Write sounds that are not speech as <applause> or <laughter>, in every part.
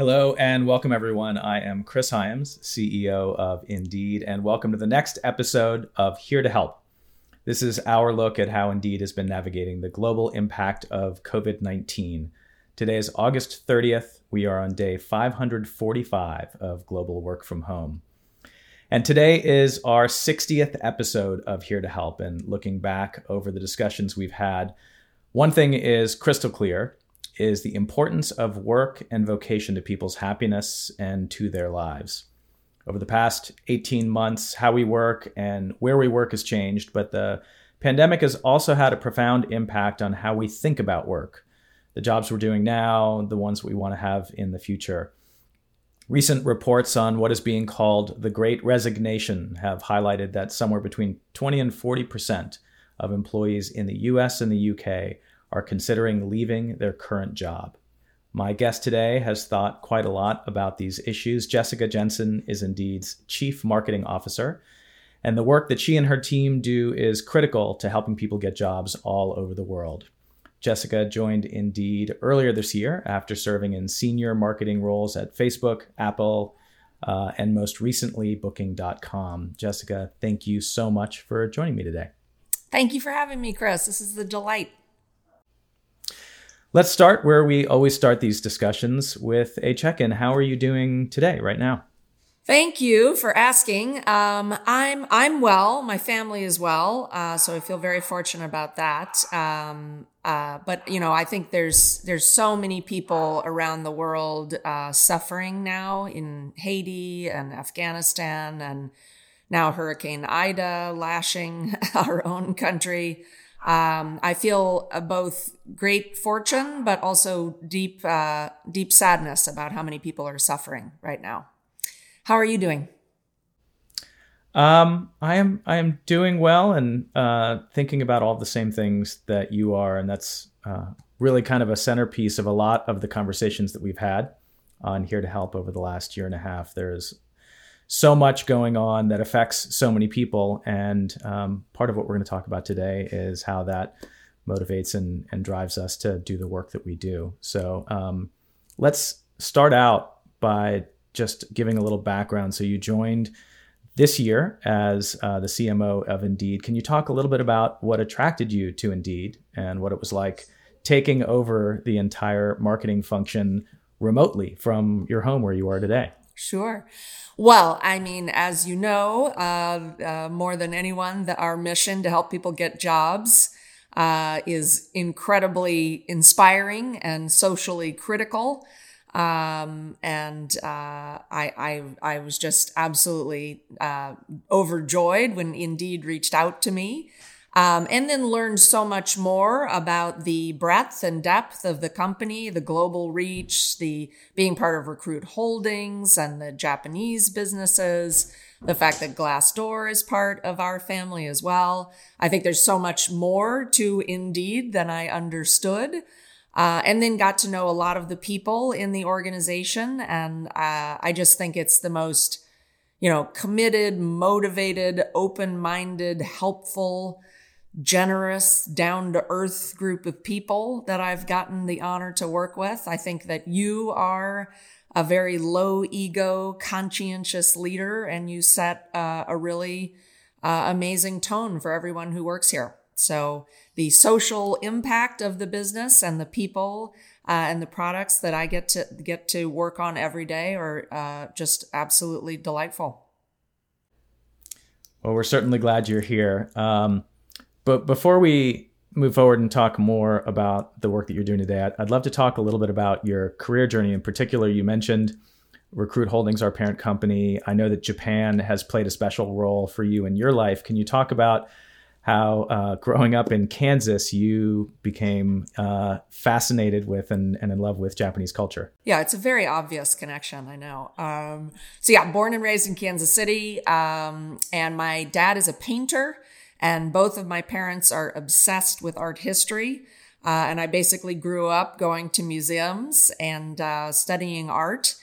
Hello and welcome, everyone. I am Chris Hyams, CEO of Indeed, and welcome to the next episode of Here to Help. This is our look at how Indeed has been navigating the global impact of COVID 19. Today is August 30th. We are on day 545 of global work from home. And today is our 60th episode of Here to Help. And looking back over the discussions we've had, one thing is crystal clear is the importance of work and vocation to people's happiness and to their lives. Over the past 18 months, how we work and where we work has changed, but the pandemic has also had a profound impact on how we think about work, the jobs we're doing now, the ones we want to have in the future. Recent reports on what is being called the Great Resignation have highlighted that somewhere between 20 and 40 percent of employees in the US and the UK are considering leaving their current job. My guest today has thought quite a lot about these issues. Jessica Jensen is Indeed's Chief Marketing Officer, and the work that she and her team do is critical to helping people get jobs all over the world. Jessica joined Indeed earlier this year after serving in senior marketing roles at Facebook, Apple, uh, and most recently, Booking.com. Jessica, thank you so much for joining me today. Thank you for having me, Chris. This is the delight. Let's start where we always start these discussions with a check in. How are you doing today, right now? Thank you for asking. Um, I'm I'm well. My family is well, uh, so I feel very fortunate about that. Um, uh, but you know, I think there's there's so many people around the world uh, suffering now in Haiti and Afghanistan, and now Hurricane Ida lashing <laughs> our own country. Um, I feel uh, both great fortune, but also deep, uh, deep sadness about how many people are suffering right now. How are you doing? Um, I am I am doing well and uh, thinking about all the same things that you are, and that's uh, really kind of a centerpiece of a lot of the conversations that we've had on here to help over the last year and a half. There's so much going on that affects so many people. And um, part of what we're going to talk about today is how that motivates and, and drives us to do the work that we do. So um, let's start out by just giving a little background. So you joined this year as uh, the CMO of Indeed. Can you talk a little bit about what attracted you to Indeed and what it was like taking over the entire marketing function remotely from your home where you are today? Sure. Well, I mean, as you know, uh, uh, more than anyone, that our mission to help people get jobs uh, is incredibly inspiring and socially critical. Um, and uh, I, I, I was just absolutely uh, overjoyed when Indeed reached out to me. Um, and then learned so much more about the breadth and depth of the company, the global reach, the being part of Recruit Holdings and the Japanese businesses, the fact that Glassdoor is part of our family as well. I think there's so much more to Indeed than I understood. Uh, and then got to know a lot of the people in the organization. And uh, I just think it's the most, you know, committed, motivated, open minded, helpful, generous, down to earth group of people that I've gotten the honor to work with. I think that you are a very low ego, conscientious leader, and you set uh, a really uh, amazing tone for everyone who works here. So, the social impact of the business and the people uh, and the products that I get to get to work on every day are uh, just absolutely delightful. Well, we're certainly glad you're here. Um, but before we move forward and talk more about the work that you're doing today, I'd, I'd love to talk a little bit about your career journey. In particular, you mentioned Recruit Holdings, our parent company. I know that Japan has played a special role for you in your life. Can you talk about how uh, growing up in Kansas, you became uh, fascinated with and, and, in love with Japanese culture. Yeah, it's a very obvious connection, I know. Um, so, yeah, born and raised in Kansas City. Um, and my dad is a painter. And both of my parents are obsessed with art history. Uh, and I basically grew up going to museums and uh, studying art.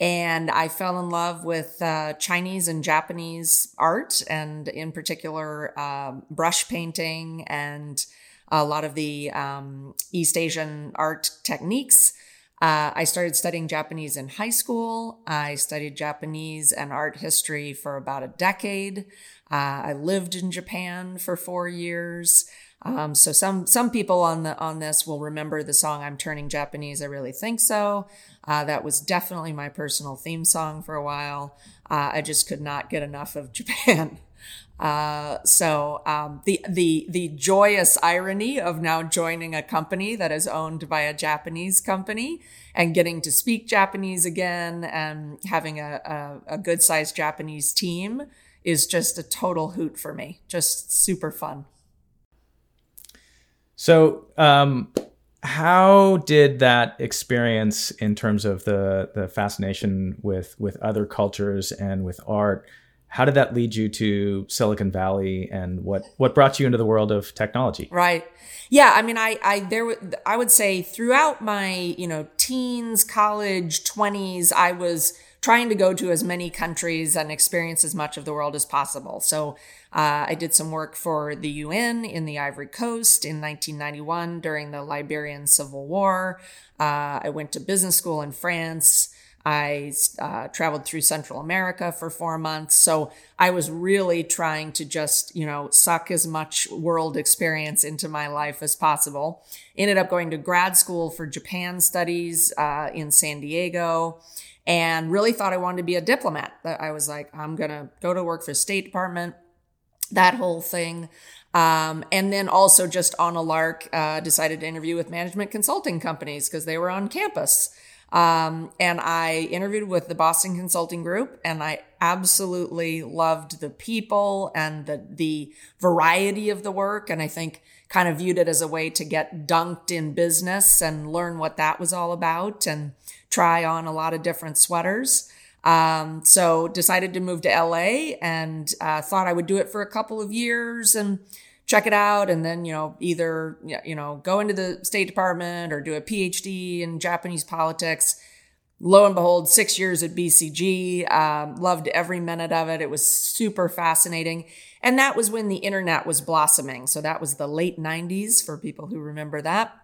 And I fell in love with uh, Chinese and Japanese art, and in particular, um, brush painting and a lot of the um, East Asian art techniques. Uh, I started studying Japanese in high school. I studied Japanese and art history for about a decade. Uh, I lived in Japan for four years. Um, so some some people on the on this will remember the song "I'm Turning Japanese." I really think so. Uh, that was definitely my personal theme song for a while. Uh, I just could not get enough of <laughs> Japan. Uh, so um, the the the joyous irony of now joining a company that is owned by a Japanese company and getting to speak Japanese again and having a, a, a good sized Japanese team is just a total hoot for me. Just super fun. So, um, how did that experience, in terms of the the fascination with with other cultures and with art, how did that lead you to Silicon Valley, and what what brought you into the world of technology? Right. Yeah. I mean, I I there I would say throughout my you know teens, college, twenties, I was trying to go to as many countries and experience as much of the world as possible. So uh, I did some work for the UN in the Ivory Coast in 1991 during the Liberian Civil War. Uh, I went to business school in France. I uh, traveled through Central America for four months. So I was really trying to just, you know, suck as much world experience into my life as possible. Ended up going to grad school for Japan studies uh, in San Diego and really thought I wanted to be a diplomat. That I was like, I'm going to go to work for State Department, that whole thing. Um, and then also just on a lark, uh, decided to interview with management consulting companies because they were on campus. Um, and I interviewed with the Boston Consulting Group, and I absolutely loved the people and the the variety of the work. And I think kind of viewed it as a way to get dunked in business and learn what that was all about. And try on a lot of different sweaters. Um, so decided to move to LA and uh, thought I would do it for a couple of years and check it out. And then, you know, either, you know, go into the State Department or do a PhD in Japanese politics. Lo and behold, six years at BCG. Um, loved every minute of it. It was super fascinating. And that was when the internet was blossoming. So that was the late 90s for people who remember that.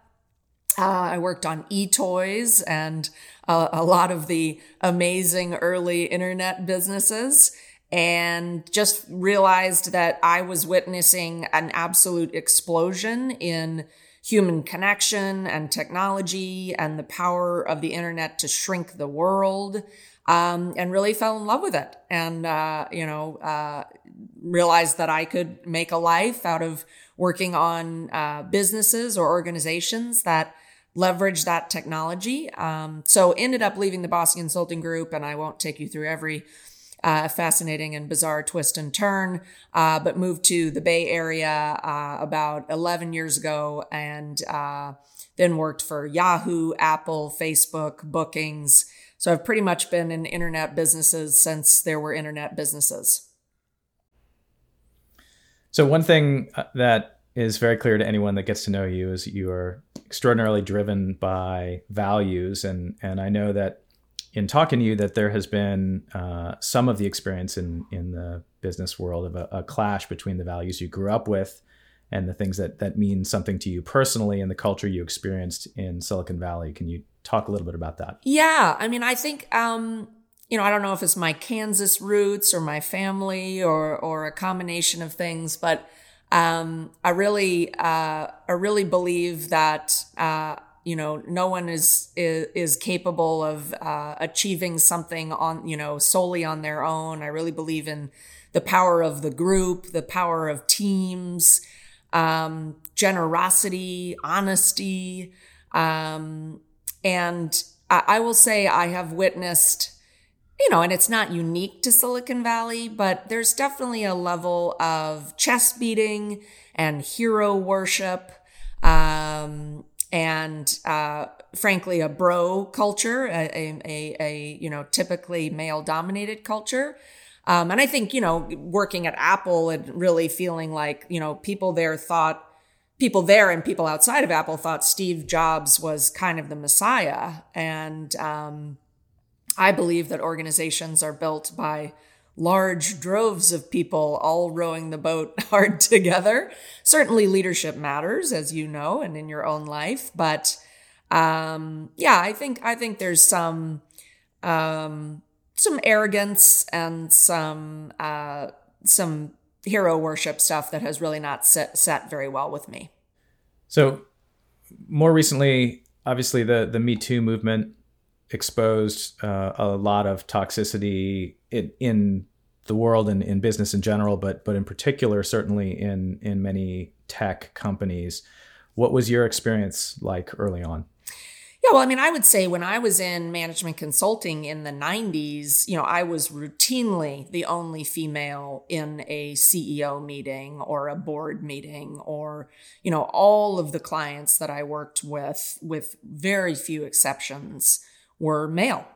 Uh, I worked on e-toys and uh, a lot of the amazing early internet businesses and just realized that I was witnessing an absolute explosion in human connection and technology and the power of the internet to shrink the world. Um, and really fell in love with it and, uh, you know, uh, realized that I could make a life out of working on uh, businesses or organizations that leverage that technology. Um, so ended up leaving the Boston Consulting Group, and I won't take you through every uh, fascinating and bizarre twist and turn, uh, but moved to the Bay Area uh, about 11 years ago and uh, then worked for Yahoo, Apple, Facebook, bookings. So I've pretty much been in internet businesses since there were internet businesses. So, one thing uh, that is very clear to anyone that gets to know you is you are extraordinarily driven by values and and I know that in talking to you that there has been uh, some of the experience in in the business world of a, a, clash between the values you grew up with and the things that that mean something to you personally and the culture you experienced in Silicon Valley. Can you talk a little bit about that? Yeah, I mean, I think um, you know, I don't know if it's my Kansas roots or my family or or a combination of things, but um, I really, uh, I really believe that, uh, you know, no one is, is, is capable of, uh, achieving something on, you know, solely on their own. I really believe in the power of the group, the power of teams, um, generosity, honesty. Um, and I, I will say I have witnessed, you know, and it's not unique to Silicon Valley, but there's definitely a level of chest beating and hero worship. Um, and uh, frankly, a bro culture, a, a, a, you know typically male dominated culture. Um, and I think you know working at Apple and really feeling like you know people there thought people there and people outside of Apple thought Steve Jobs was kind of the messiah, and um, I believe that organizations are built by large droves of people all rowing the boat <laughs> hard together. Certainly, leadership matters, as you know, and in your own life. But um, yeah, I think I think there's some um, some arrogance and some uh, some hero worship stuff that has really not set, set very well with me. So, more recently, obviously, the the Me Too movement exposed uh, a lot of toxicity in, in the world and in business in general, but but in particular, certainly in in many tech companies. What was your experience like early on? Yeah, well, I mean, I would say when I was in management consulting in the 90s, you know, I was routinely the only female in a CEO meeting or a board meeting, or, you know, all of the clients that I worked with, with very few exceptions, were male.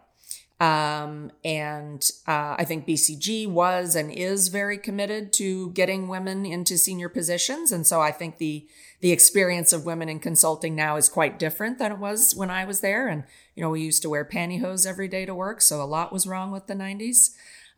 Um, and uh, I think BCG was and is very committed to getting women into senior positions. And so I think the the experience of women in consulting now is quite different than it was when I was there. And you know, we used to wear pantyhose every day to work, so a lot was wrong with the '90s.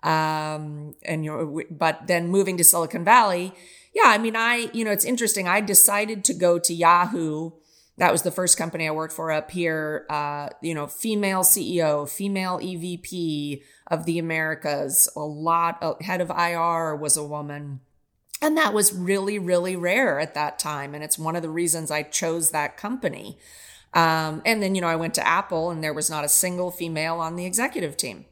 Um, and you know, but then moving to Silicon Valley, yeah, I mean, I you know, it's interesting. I decided to go to Yahoo that was the first company I worked for up here. Uh, you know, female CEO, female EVP of the Americas, a lot of head of IR was a woman. And that was really, really rare at that time. And it's one of the reasons I chose that company. Um, and then, you know, I went to Apple and there was not a single female on the executive team.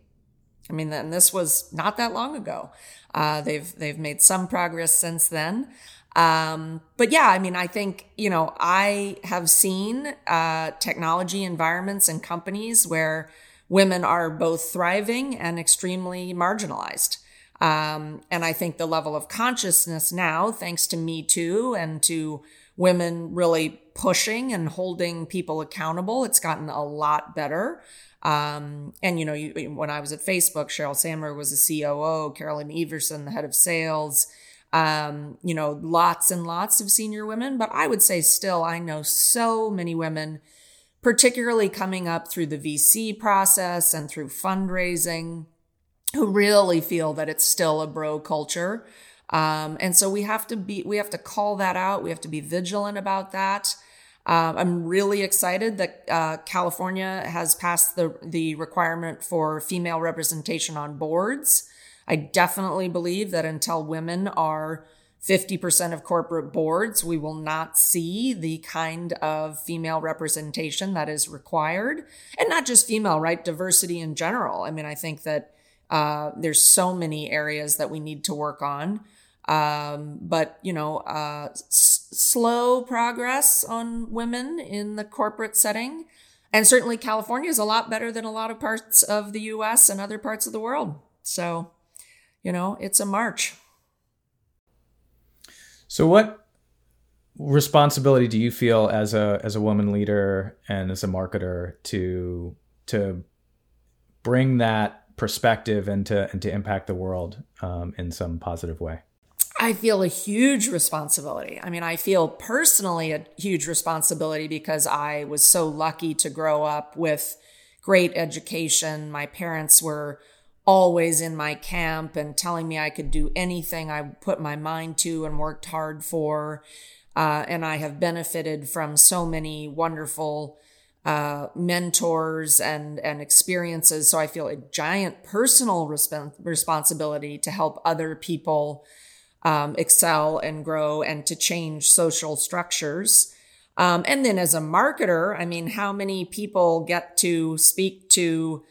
I mean, and this was not that long ago. Uh, they've they've made some progress since then. Um, but yeah, I mean, I think, you know, I have seen uh, technology environments and companies where women are both thriving and extremely marginalized. Um, and I think the level of consciousness now, thanks to Me Too and to women really pushing and holding people accountable, it's gotten a lot better. Um, and you know, you, when I was at Facebook, Sheryl Sandberg was the COO, Carolyn Everson, the head of sales um, you know, lots and lots of senior women, but I would say still, I know so many women, particularly coming up through the VC process and through fundraising, who really feel that it's still a bro culture. Um, and so we have to be, we have to call that out. We have to be vigilant about that. Uh, I'm really excited that uh, California has passed the the requirement for female representation on boards. I definitely believe that until women are 50% of corporate boards, we will not see the kind of female representation that is required. And not just female, right? Diversity in general. I mean, I think that uh, there's so many areas that we need to work on. Um, but, you know, uh, s- slow progress on women in the corporate setting. And certainly California is a lot better than a lot of parts of the US and other parts of the world. So, you know, it's a march. So what responsibility do you feel as a as a woman leader and as a marketer to to bring that perspective and to and to impact the world um, in some positive way? I feel a huge responsibility. I mean, I feel personally a huge responsibility because I was so lucky to grow up with great education. My parents were always in my camp and telling me I could do anything I put my mind to and worked hard for. Uh, and I have benefited from so many wonderful uh, mentors and and experiences. So I feel a giant personal resp- responsibility to help other people um, excel and grow and to change social structures. Um, and then as a marketer, I mean, how many people get to speak to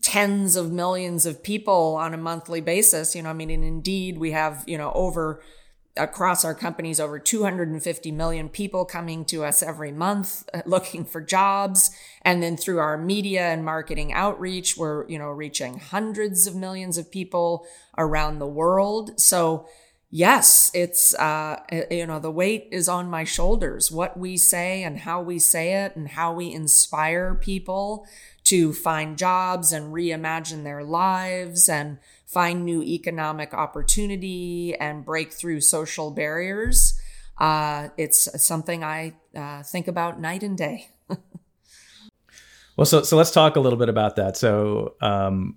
tens of millions of people on a monthly basis. You know, I mean, and indeed, we have, you know, over across our companies over 250 million people coming to us every month uh, looking for jobs. And then through our media and marketing outreach we're you know reaching hundreds of millions of people around the world. So yes it's uh you know the weight is on my shoulders. What we say and how we say it and how we inspire people to find jobs and reimagine their lives and find new economic opportunity and break through social barriers. Uh, it's something I uh, think about night and day. <laughs> well, so so let's talk a little bit about that. So, um,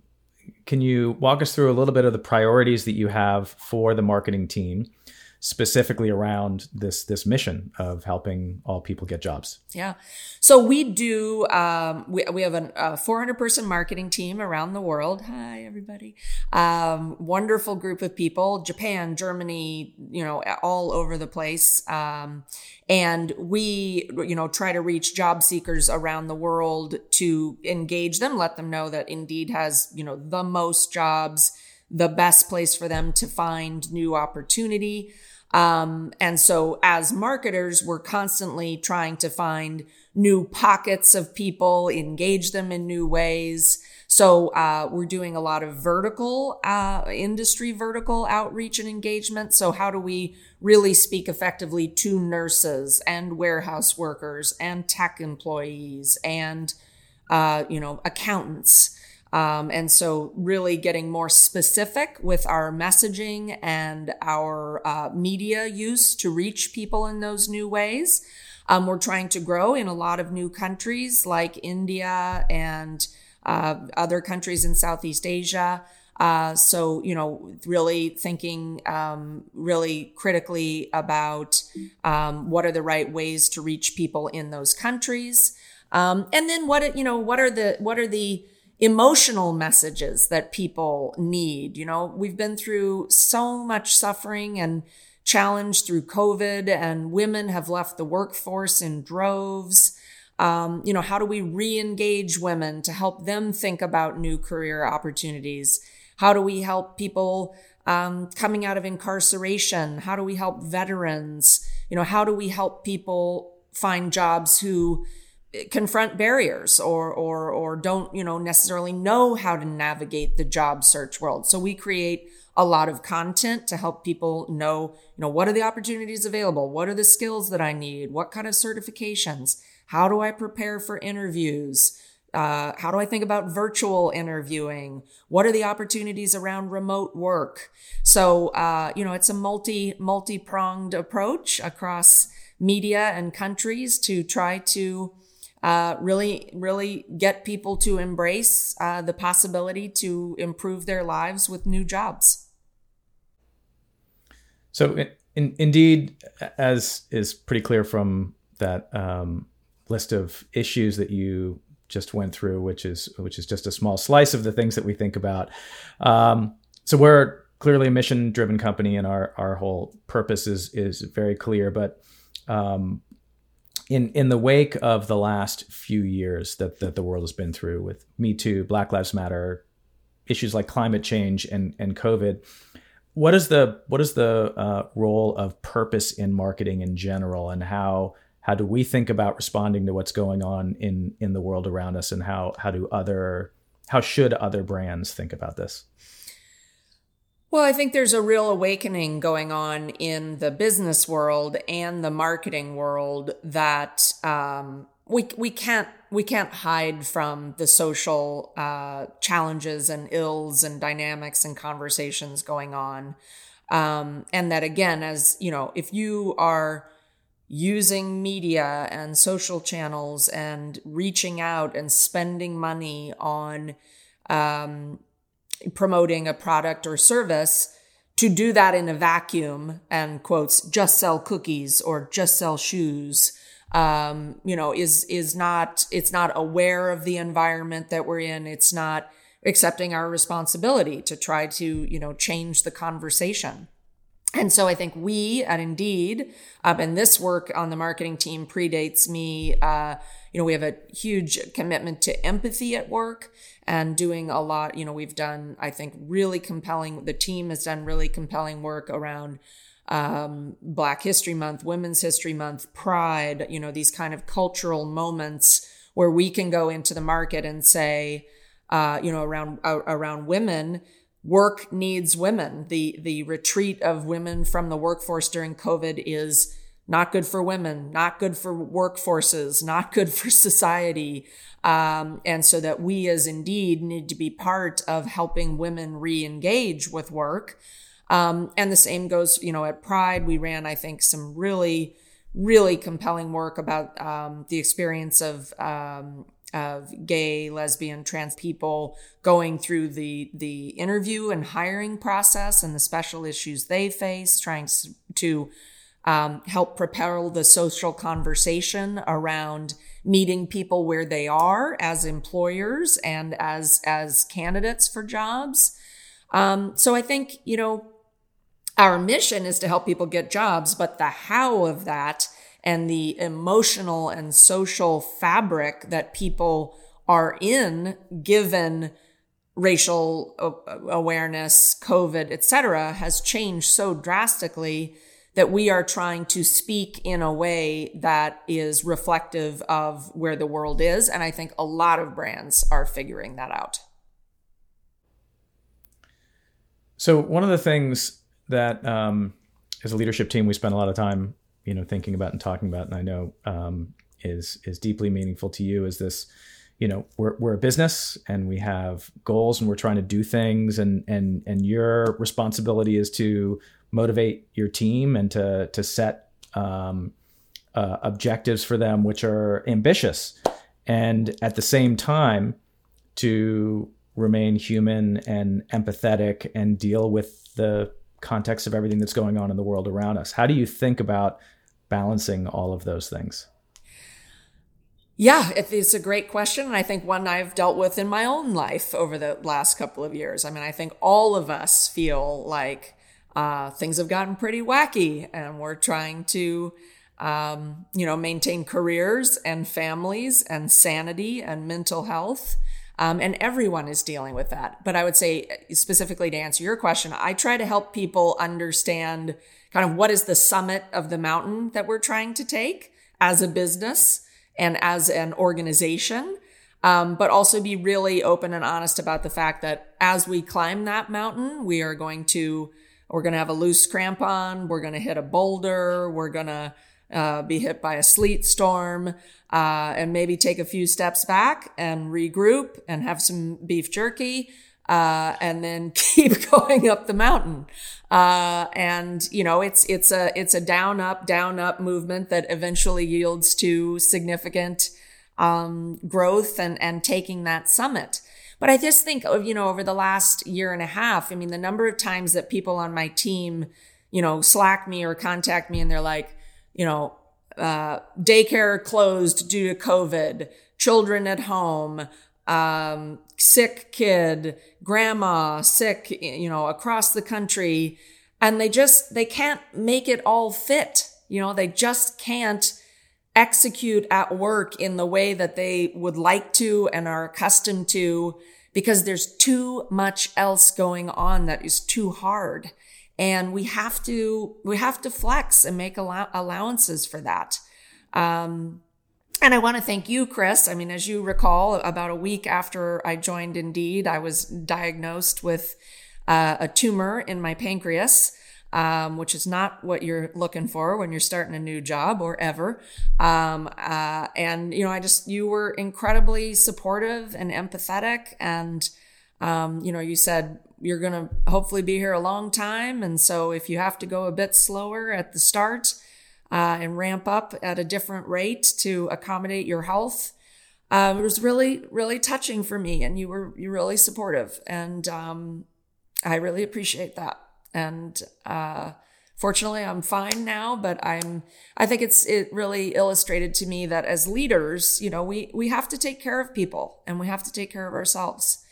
can you walk us through a little bit of the priorities that you have for the marketing team? Specifically around this this mission of helping all people get jobs. Yeah. So we do um, we, we have a 400 person marketing team around the world. Hi everybody. Um, wonderful group of people japan germany you know all over the place. Um, and we you know try to reach job seekers around the world to engage them let them know that indeed has you know the most jobs the best place for them to find new opportunity. Um, and so as marketers, we're constantly trying to find new pockets of people, engage them in new ways. So uh, we're doing a lot of vertical uh, industry vertical outreach and engagement. So how do we really speak effectively to nurses and warehouse workers and tech employees and uh, you know accountants? Um, and so, really getting more specific with our messaging and our uh, media use to reach people in those new ways. Um, we're trying to grow in a lot of new countries like India and uh, other countries in Southeast Asia. Uh, so, you know, really thinking um, really critically about um, what are the right ways to reach people in those countries. Um, and then what, you know, what are the, what are the, emotional messages that people need. You know, we've been through so much suffering and challenge through COVID, and women have left the workforce in droves. Um, you know, how do we re engage women to help them think about new career opportunities? How do we help people um, coming out of incarceration? How do we help veterans? You know, how do we help people find jobs who confront barriers or or or don't you know necessarily know how to navigate the job search world. So we create a lot of content to help people know you know what are the opportunities available? What are the skills that i need? What kind of certifications? How do i prepare for interviews? Uh, how do i think about virtual interviewing? What are the opportunities around remote work? So uh, you know it's a multi multi-pronged approach across media and countries to try to uh, really, really get people to embrace uh, the possibility to improve their lives with new jobs. So, in, in, indeed, as is pretty clear from that um, list of issues that you just went through, which is which is just a small slice of the things that we think about. Um, so we're clearly a mission driven company, and our our whole purpose is is very clear. But um, in in the wake of the last few years that that the world has been through with Me Too, Black Lives Matter, issues like climate change and and COVID, what is the what is the uh, role of purpose in marketing in general, and how how do we think about responding to what's going on in in the world around us, and how how do other how should other brands think about this? Well, I think there's a real awakening going on in the business world and the marketing world that um, we we can't we can't hide from the social uh, challenges and ills and dynamics and conversations going on, um, and that again, as you know, if you are using media and social channels and reaching out and spending money on um, promoting a product or service to do that in a vacuum and quotes just sell cookies or just sell shoes um, you know is is not it's not aware of the environment that we're in it's not accepting our responsibility to try to you know change the conversation and so I think we at Indeed, um, and this work on the marketing team predates me. Uh, you know, we have a huge commitment to empathy at work and doing a lot. You know, we've done, I think, really compelling, the team has done really compelling work around um, Black History Month, Women's History Month, Pride, you know, these kind of cultural moments where we can go into the market and say, uh, you know, around, uh, around women, work needs women. The the retreat of women from the workforce during COVID is not good for women, not good for workforces, not good for society. Um, and so that we as Indeed need to be part of helping women re-engage with work. Um, and the same goes, you know, at Pride, we ran, I think, some really, really compelling work about um, the experience of um, of gay, lesbian, trans people going through the the interview and hiring process and the special issues they face, trying to um, help propel the social conversation around meeting people where they are as employers and as as candidates for jobs. Um, so I think you know our mission is to help people get jobs, but the how of that and the emotional and social fabric that people are in, given racial awareness, COVID, et cetera, has changed so drastically that we are trying to speak in a way that is reflective of where the world is. And I think a lot of brands are figuring that out. So, one of the things that, um, as a leadership team, we spend a lot of time, you know, thinking about and talking about, and I know um, is is deeply meaningful to you, is this you know we're, we're a business and we have goals and we're trying to do things and and and your responsibility is to motivate your team and to to set um, uh, objectives for them which are ambitious and at the same time to remain human and empathetic and deal with the context of everything that's going on in the world around us how do you think about balancing all of those things yeah, it's a great question. And I think one I've dealt with in my own life over the last couple of years. I mean, I think all of us feel like uh, things have gotten pretty wacky and we're trying to, um, you know, maintain careers and families and sanity and mental health. Um, and everyone is dealing with that. But I would say, specifically to answer your question, I try to help people understand kind of what is the summit of the mountain that we're trying to take as a business and as an organization. Um, but also be really open and honest about the fact that as we climb that mountain, we are going to we're going to have a loose crampon. We're going to hit a boulder. We're going to uh, be hit by a sleet storm uh, and maybe take a few steps back and regroup and have some beef jerky uh, and then <laughs> keep going up the mountain. Uh, and you know, it's it's a it's a down up down up movement that eventually yields to significant um, growth and and taking that summit. But I just think of, you know, over the last year and a half, I mean, the number of times that people on my team, you know, slack me or contact me and they're like, you know, uh, daycare closed due to COVID, children at home, um, sick kid, grandma sick, you know, across the country. And they just, they can't make it all fit. You know, they just can't execute at work in the way that they would like to and are accustomed to because there's too much else going on that is too hard. And we have to we have to flex and make allow- allowances for that. Um, and I want to thank you, Chris. I mean, as you recall, about a week after I joined Indeed, I was diagnosed with uh, a tumor in my pancreas um, which is not what you're looking for when you're starting a new job or ever. Um, uh, and, you know, I just, you were incredibly supportive and empathetic. And, um, you know, you said you're going to hopefully be here a long time. And so if you have to go a bit slower at the start uh, and ramp up at a different rate to accommodate your health, uh, it was really, really touching for me. And you were, you really supportive. And um, I really appreciate that and uh, fortunately i'm fine now but i'm i think it's it really illustrated to me that as leaders you know we we have to take care of people and we have to take care of ourselves.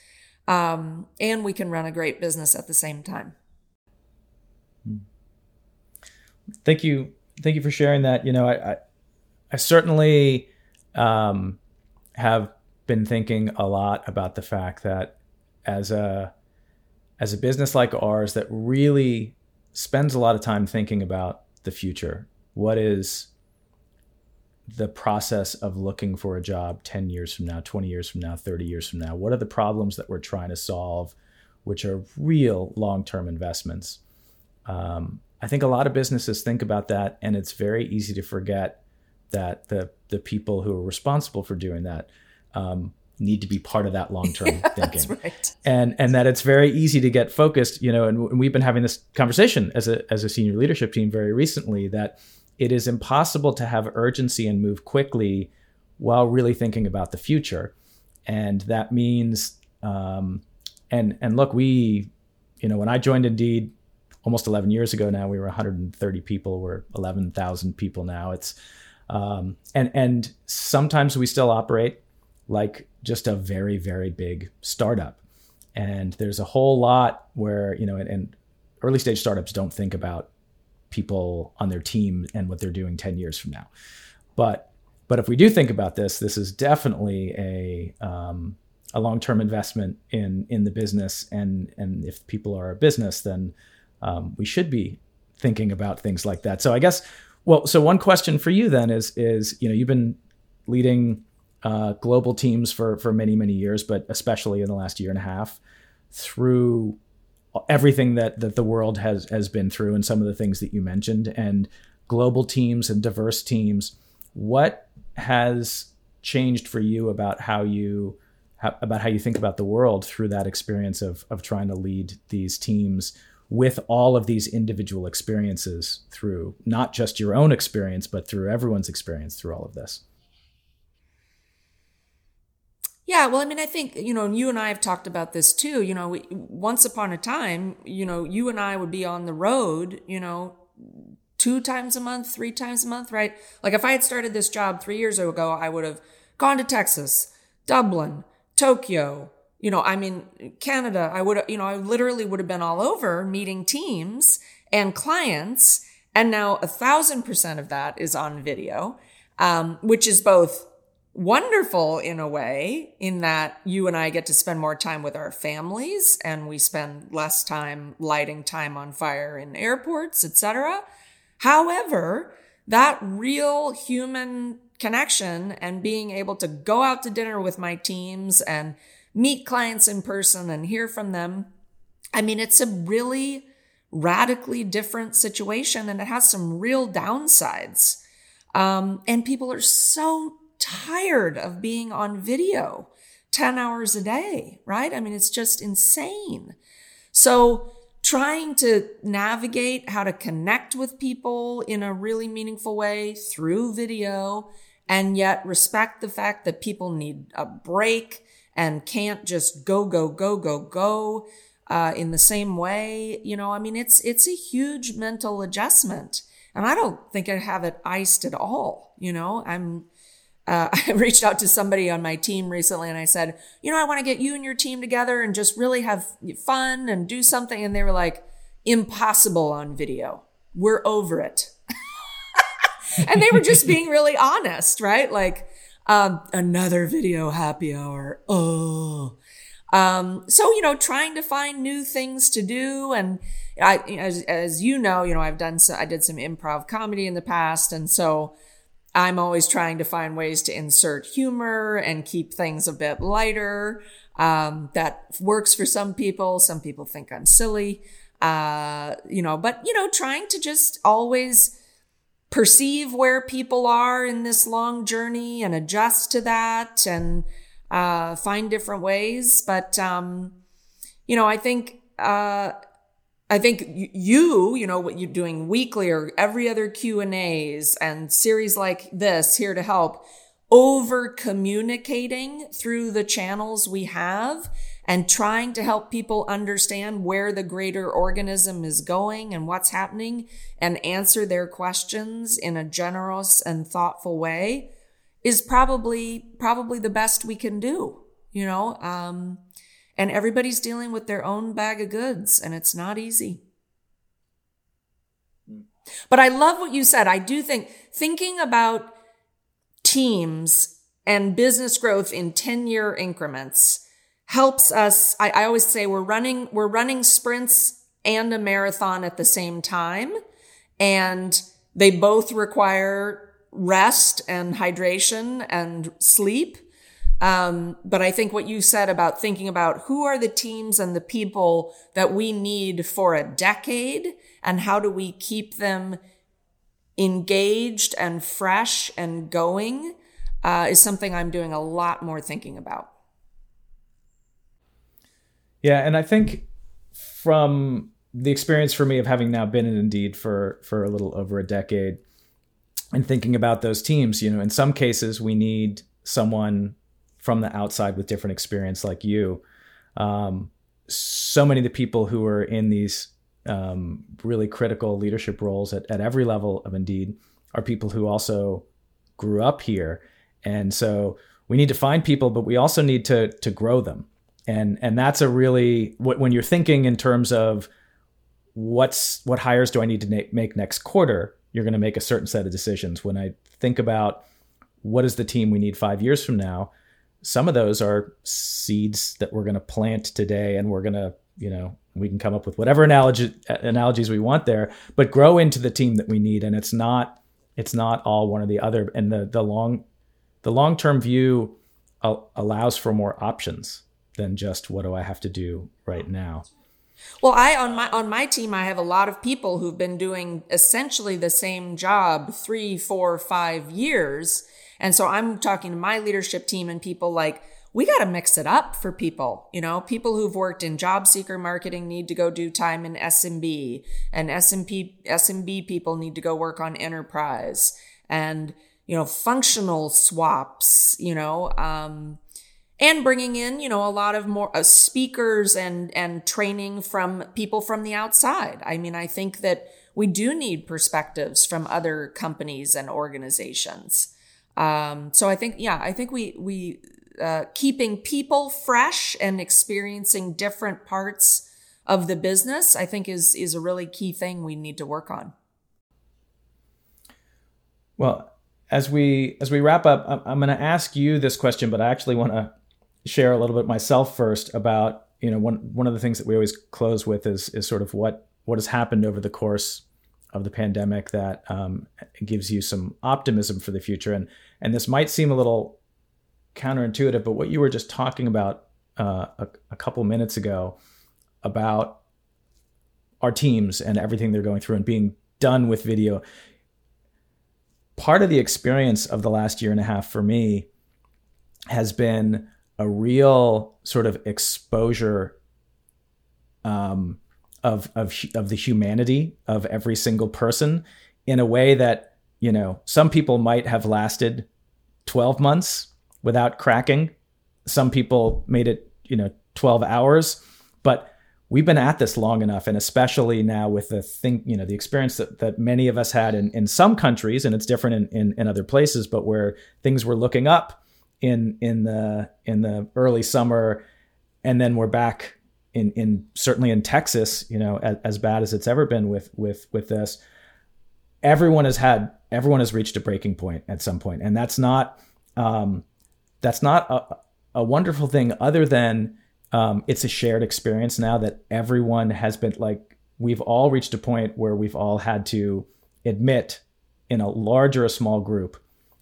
Um, and we can run a great business at the same time. Thank you. Thank you for sharing that. You know i i, I certainly um, have been thinking a lot about the fact that as a as a business like ours that really spends a lot of time thinking about the future, what is the process of looking for a job 10 years from now, 20 years from now, 30 years from now? What are the problems that we're trying to solve, which are real long term investments? Um, I think a lot of businesses think about that, and it's very easy to forget that the the people who are responsible for doing that um, need to be part of that long-term <laughs> yeah, thinking right. and and that it's very easy to get focused you know and, we've been having this conversation as a as a senior leadership team very recently that it is impossible to have urgency and move quickly while really thinking about the future. And that means, um, and and look, we, you know, when I joined Indeed almost 11 years ago now, we were 130 people. We're 11,000 people now. It's um, and and sometimes we still operate like just a very very big startup. And there's a whole lot where you know, and, and early stage startups don't think about people on their team and what they're doing 10 years from now. But but if we do think about this, this is definitely a um, a long term investment in in the business, and and if people are a business, then um, we should be thinking about things like that. So I guess, well, so one question for you then is is you know you've been leading uh, global teams for for many many years, but especially in the last year and a half through everything that that the world has has been through and some of the things that you mentioned and global teams and diverse teams what has changed for you about how you about how you think about the world through that experience of of trying to lead these teams with all of these individual experiences through not just your own experience but through everyone's experience through all of this yeah, well, I mean, I think, you know, you and I have talked about this too. You know, we, once upon a time, you know, you and I would be on the road, you know, two times a month, three times a month, right? Like if I had started this job three years ago, I would have gone to Texas, Dublin, Tokyo, you know, I mean, Canada, I would, you know, I literally would have been all over meeting teams and clients. And now a thousand percent of that is on video, um, which is both wonderful in a way in that you and I get to spend more time with our families and we spend less time lighting time on fire in airports, etc. However, that real human connection and being able to go out to dinner with my teams and meet clients in person and hear from them. I mean, it's a really radically different situation and it has some real downsides. Um, and people are so tired of being on video 10 hours a day, right? I mean, it's just insane. So, trying to navigate how to connect with people in a really meaningful way through video and yet respect the fact that people need a break and can't just go, go, go, go, go. Uh, in the same way, you know, I mean, it's, it's a huge mental adjustment. And I don't think I have it iced at all. You know, I'm, uh, <laughs> I reached out to somebody on my team recently and I said, you know, I want to get you and your team together and just really have fun and do something. And they were like, impossible on video. We're over it. <laughs> and they were just being really honest, right? Like, um, another video happy hour. Oh. Um, so, you know, trying to find new things to do. And I, as, as you know, you know, I've done, so, I did some improv comedy in the past. And so, I'm always trying to find ways to insert humor and keep things a bit lighter. Um, that works for some people. Some people think I'm silly. Uh, you know, but you know, trying to just always perceive where people are in this long journey and adjust to that and uh, find different ways. But um, you know, I think uh, I think you, you know, what you're doing weekly or every other Q and A's and series like this here to help over communicating through the channels we have and trying to help people understand where the greater organism is going and what's happening and answer their questions in a generous and thoughtful way is probably, probably the best we can do, you know? Um, and everybody's dealing with their own bag of goods, and it's not easy. But I love what you said. I do think thinking about teams and business growth in 10 year increments helps us. I, I, always say we're running, we're running sprints and a marathon at the same time. And they both require rest and hydration and sleep. Um, but I think what you said about thinking about who are the teams and the people that we need for a decade and how do we keep them engaged and fresh and going uh, is something I'm doing a lot more thinking about. Yeah, and I think from the experience for me of having now been in Indeed for for a little over a decade, and thinking about those teams, you know, in some cases we need someone from the outside with different experience like you. Um, so many of the people who are in these um, really critical leadership roles at, at every level of Indeed are people who also grew up here. And so we need to find people, but we also need to to grow them. And and that's a really when you're thinking in terms of what's what hires do I need to make next quarter, you're going to make a certain set of decisions. When I think about what is the team we need 5 years from now, some of those are seeds that we're going to plant today and we're going to, you know, we can come up with whatever analogy, analogies we want there, but grow into the team that we need and it's not it's not all one or the other and the the long the long-term view allows for more options than just what do I have to do right now. Well, I on my on my team, I have a lot of people who've been doing essentially the same job three, four, five years, and so I'm talking to my leadership team and people like we got to mix it up for people. You know, people who've worked in job seeker marketing need to go do time in SMB, and SMP SMB people need to go work on enterprise, and you know, functional swaps. You know, um, and bringing in you know a lot of more uh, speakers and and training from people from the outside i mean i think that we do need perspectives from other companies and organizations um, so i think yeah i think we we uh, keeping people fresh and experiencing different parts of the business i think is is a really key thing we need to work on. Well as we as we wrap up i'm, I'm going to ask you this question but i actually want to share a little bit myself first about you know one one of the things that we always close with is is sort of what what has happened over the course of the pandemic that um, gives you some optimism for the future. And and this might seem a little counterintuitive but what you were just talking about uh, a, a couple minutes ago about our teams and everything they're going through and being done with video part of the experience of the last year and a half for me has been a real sort of exposure um, of of of the humanity of every single person in a way that you know some people might have lasted 12 months without cracking some people made it you know 12 hours but we've been at this long enough and especially now with the thing you know the experience that, that many of us had in, in some countries and it's different in, in, in other places but where things were looking up in in the in the early summer, and then we're back in in certainly in Texas, you know, as, as bad as it's ever been with with with this. Everyone has had everyone has reached a breaking point at some point, and that's not um, that's not a, a wonderful thing. Other than um, it's a shared experience now that everyone has been like we've all reached a point where we've all had to admit in a large or a small group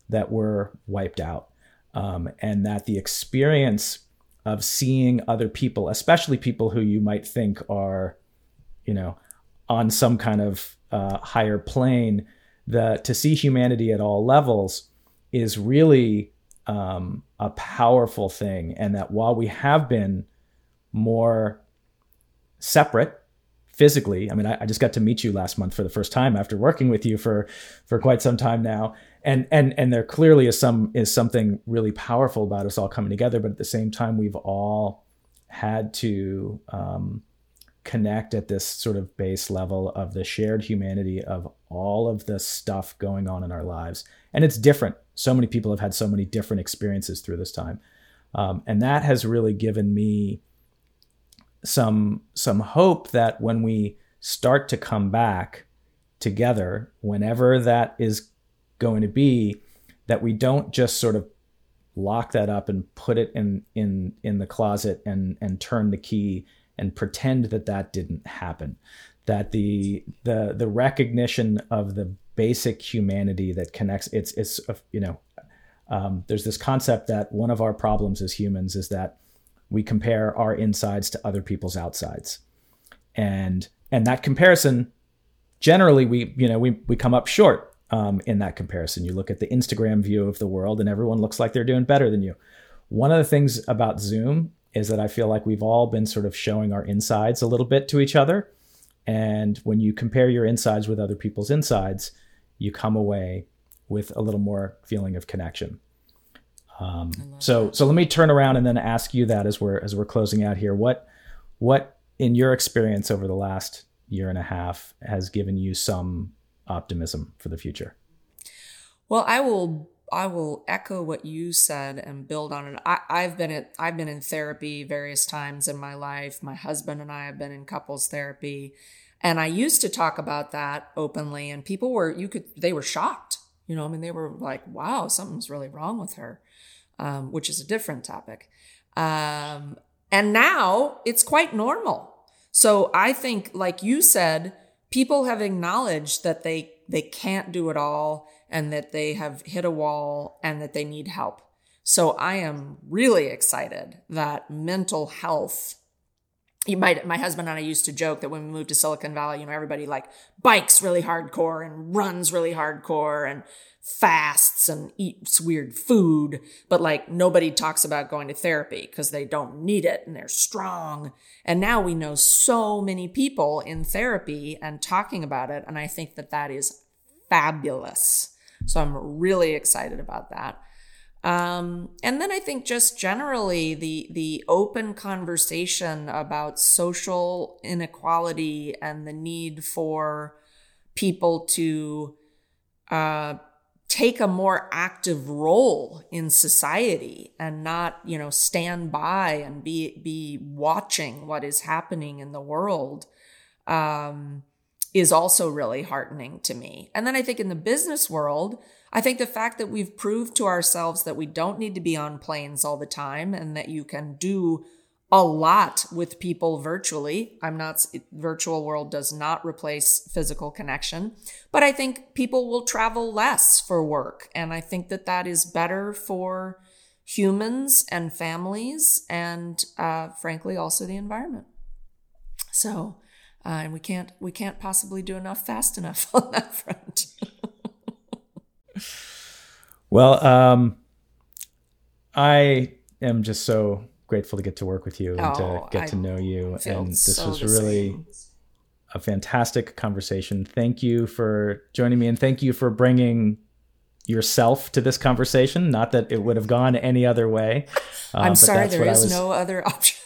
that we're wiped out um, and that the experience of seeing other people, especially people who you might think are, you know, on some kind of uh, higher plane, the to see humanity at all levels is really um, a powerful thing, and that while we have been more separate physically, I mean, I, I just got to meet you last month for the first time after working with you for for quite some time now, and and and there clearly is some is something really powerful about us all coming together. But at the same time we've all had to um, connect at this sort of base level of the shared humanity of all of the stuff going on in our lives. And it's different. So many people have had so many different experiences through this time. Um, and that has really given me some some hope that when we start to come back together whenever that is going to be that we don't just sort of lock that up and put it in in in the closet and and turn the key and pretend that that didn't happen that the the the recognition of the basic humanity that connects it's it's you know um, there's this concept that one of our problems as humans is that we compare our insides to other people's outsides and and that comparison generally we you know we we come up short um, in that comparison. You look at the Instagram view of the world, and everyone looks like they're doing better than you. One of the things about Zoom is that I feel like we've all been sort of showing our insides a little bit to each other. And when you compare your insides with other people's insides, you come away with a little more feeling of connection. Um, so so let me turn around and then ask you that as we're as we're closing out here. What what in your experience over the last year and a half has given you some optimism for the future? Well, I will I will echo what you said and build on it. I, I've been at I've been in therapy various times in my life. My husband and I have been in couples therapy. And I used to talk about that openly, and people were you could they were shocked. You know, I mean, they were like, "Wow, something's really wrong with her," um, which is a different topic. Um, and now it's quite normal. So I think, like you said, people have acknowledged that they they can't do it all and that they have hit a wall and that they need help. So I am really excited that mental health you might my husband and I used to joke that when we moved to Silicon Valley, you know, everybody like bikes really hardcore and runs really hardcore and fasts and eats weird food, but like nobody talks about going to therapy because they don't need it and they're strong. And now we know so many people in therapy and talking about it. And I think that that is fabulous. So I'm really excited about that. Um, and then I think just generally the the open conversation about social inequality and the need for people to uh, take a more active role in society and not you know stand by and be be watching what is happening in the world um, is also really heartening to me. And then I think in the business world I think the fact that we've proved to ourselves that we don't need to be on planes all the time and that you can do a lot with people virtually. I'm not, virtual world does not replace physical connection, but I think people will travel less for work. And I think that that is better for humans and families and, uh, frankly, also the environment. So, uh, and we can't, we can't possibly do enough fast enough <laughs> on that front. <laughs> Well, um, I am just so grateful to get to work with you and oh, to get I to know you. And this so was really same. a fantastic conversation. Thank you for joining me and thank you for bringing yourself to this conversation. Not that it would have gone any other way. Uh, I'm sorry, there is was, no other <laughs> option.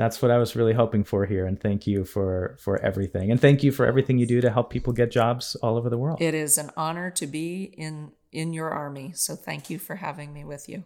That's what I was really hoping for here. And thank you for for everything. And thank you for everything you do to help people get jobs all over the world. It is an honor to be in in your army. So thank you for having me with you.